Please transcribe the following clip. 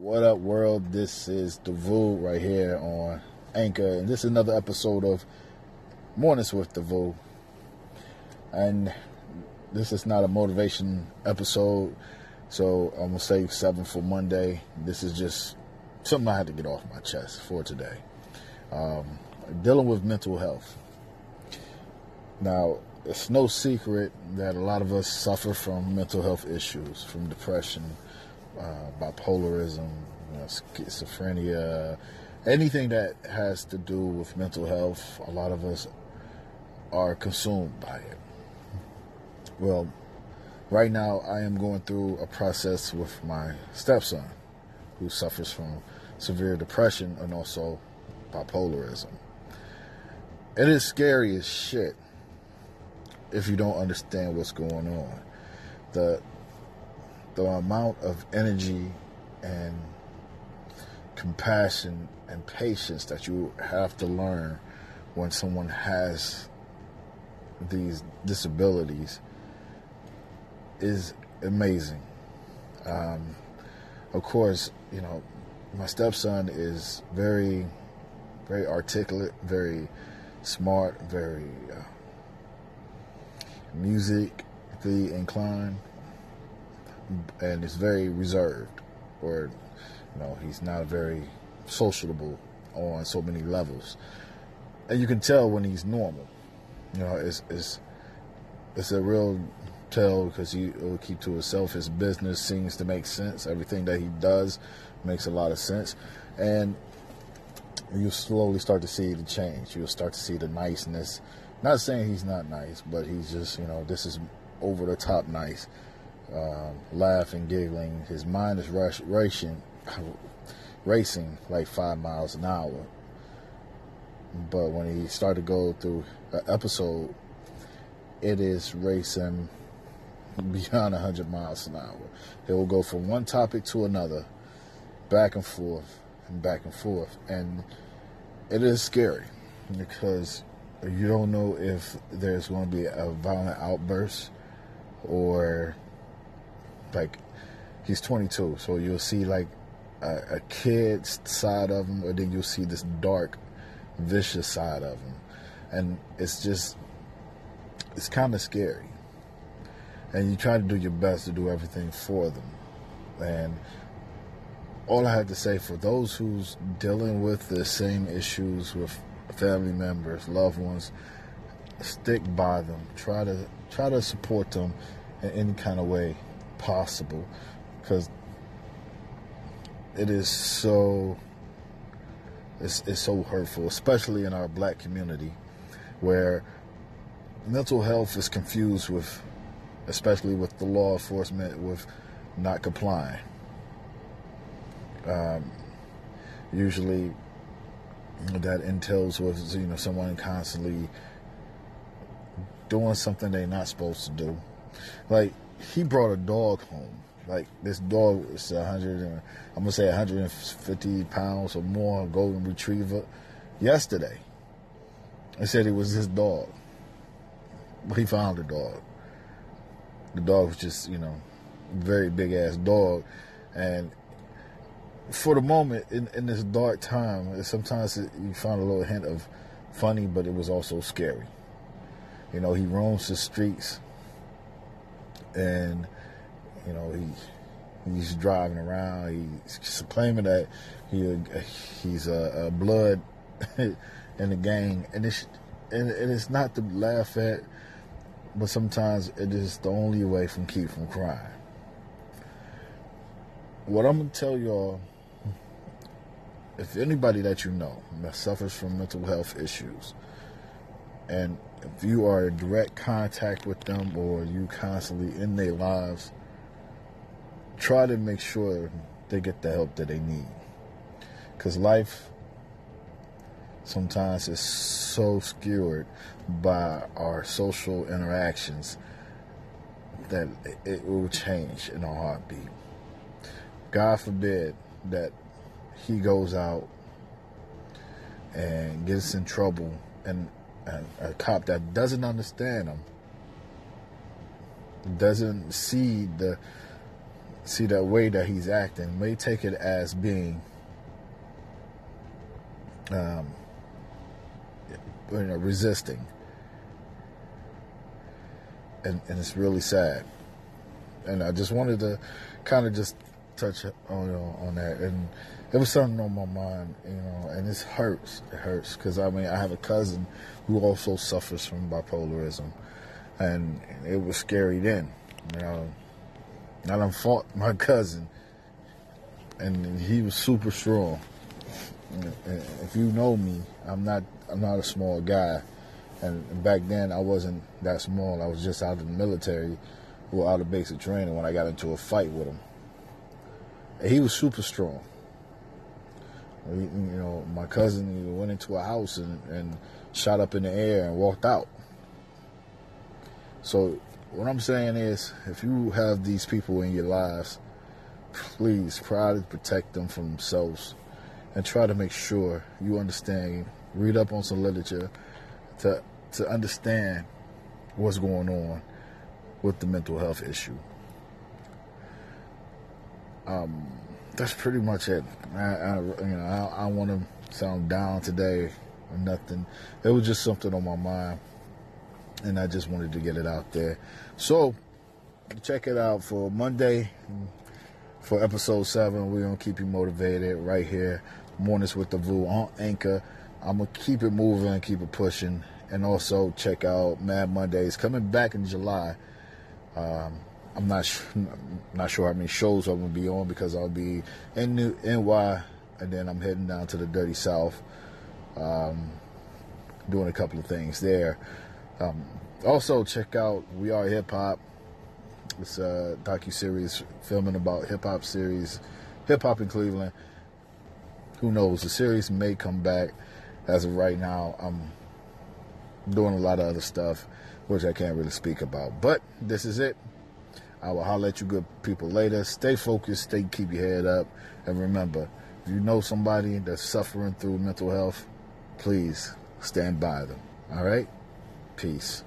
What up, world? This is the right here on Anchor, and this is another episode of Mornings with the. And this is not a motivation episode, so I'm gonna save seven for Monday. This is just something I had to get off my chest for today. Um, dealing with mental health. Now, it's no secret that a lot of us suffer from mental health issues, from depression uh, bipolarism, you know, schizophrenia, anything that has to do with mental health, a lot of us are consumed by it. Well, right now I am going through a process with my stepson who suffers from severe depression and also bipolarism. It is scary as shit if you don't understand what's going on. The the amount of energy and compassion and patience that you have to learn when someone has these disabilities is amazing. Um, of course, you know, my stepson is very, very articulate, very smart, very uh, musically inclined and is very reserved, or you know, he's not very sociable on so many levels, and you can tell when he's normal. You know, it's it's it's a real tell because he will keep to himself. His business seems to make sense. Everything that he does makes a lot of sense, and you slowly start to see the change. You'll start to see the niceness. Not saying he's not nice, but he's just you know this is over the top nice um, laughing, giggling. His mind is rush, racing, racing like five miles an hour. But when he started to go through an episode, it is racing beyond 100 miles an hour. It will go from one topic to another, back and forth, and back and forth. And it is scary because you don't know if there's going to be a violent outburst or like he's 22, so you'll see like a, a kid's side of him, or then you'll see this dark, vicious side of him, and it's just it's kind of scary. And you try to do your best to do everything for them, and all I have to say for those who's dealing with the same issues with family members, loved ones, stick by them. Try to try to support them in any kind of way possible because it is so it's, it's so hurtful especially in our black community where mental health is confused with especially with the law enforcement with not complying. Um, usually that entails with you know someone constantly doing something they're not supposed to do. Like he brought a dog home. Like this dog is 100, and, I'm gonna say 150 pounds or more, golden retriever. Yesterday, I said it was his dog. But he found the dog. The dog was just, you know, very big ass dog, and for the moment in, in this dark time, sometimes it, you find a little hint of funny, but it was also scary. You know, he roams the streets and you know he he's driving around. He's claiming that he he's a, a blood in the gang, and it's and, it's not to laugh at, but sometimes it is the only way from keep from crying. What I'm gonna tell y'all, if anybody that you know that suffers from mental health issues, and if you are in direct contact with them or you constantly in their lives, try to make sure they get the help that they need. Because life sometimes is so skewered by our social interactions that it will change in a heartbeat. God forbid that he goes out and gets in trouble and a, a cop that doesn't understand them, doesn't see the see the way that he's acting may take it as being um, you know, resisting. And, and it's really sad. And I just wanted to kind of just touch on on that. And it was something on my mind, you know, and it hurts. It hurts because I mean, I have a cousin who also suffers from bipolarism, and it was scary then, you know. I fought my cousin, and he was super strong. If you know me, I'm not I'm not a small guy, and back then I wasn't that small. I was just out of the military, or out of basic training when I got into a fight with him. And he was super strong. You know, my cousin went into a house and, and shot up in the air and walked out. So what I'm saying is, if you have these people in your lives, please try to protect them from themselves and try to make sure you understand, read up on some literature to to understand what's going on with the mental health issue. Um, that's pretty much it. I, I you know, I, I want to sound down today or nothing. It was just something on my mind and I just wanted to get it out there. So check it out for Monday for episode seven. We're gonna keep you motivated right here. Mornings with the Vu on Anchor. I'm gonna keep it moving, keep it pushing, and also check out Mad Mondays coming back in July. Um, I'm not sh- not sure how many shows I'm gonna be on because I'll be in New NY, and then I'm heading down to the Dirty South, um, doing a couple of things there. Um, also, check out We Are Hip Hop. It's a docu series filming about hip hop series, hip hop in Cleveland. Who knows? The series may come back. As of right now, I'm doing a lot of other stuff, which I can't really speak about. But this is it. I will holler at you good people later. Stay focused, stay keep your head up, and remember, if you know somebody that's suffering through mental health, please stand by them. All right? Peace.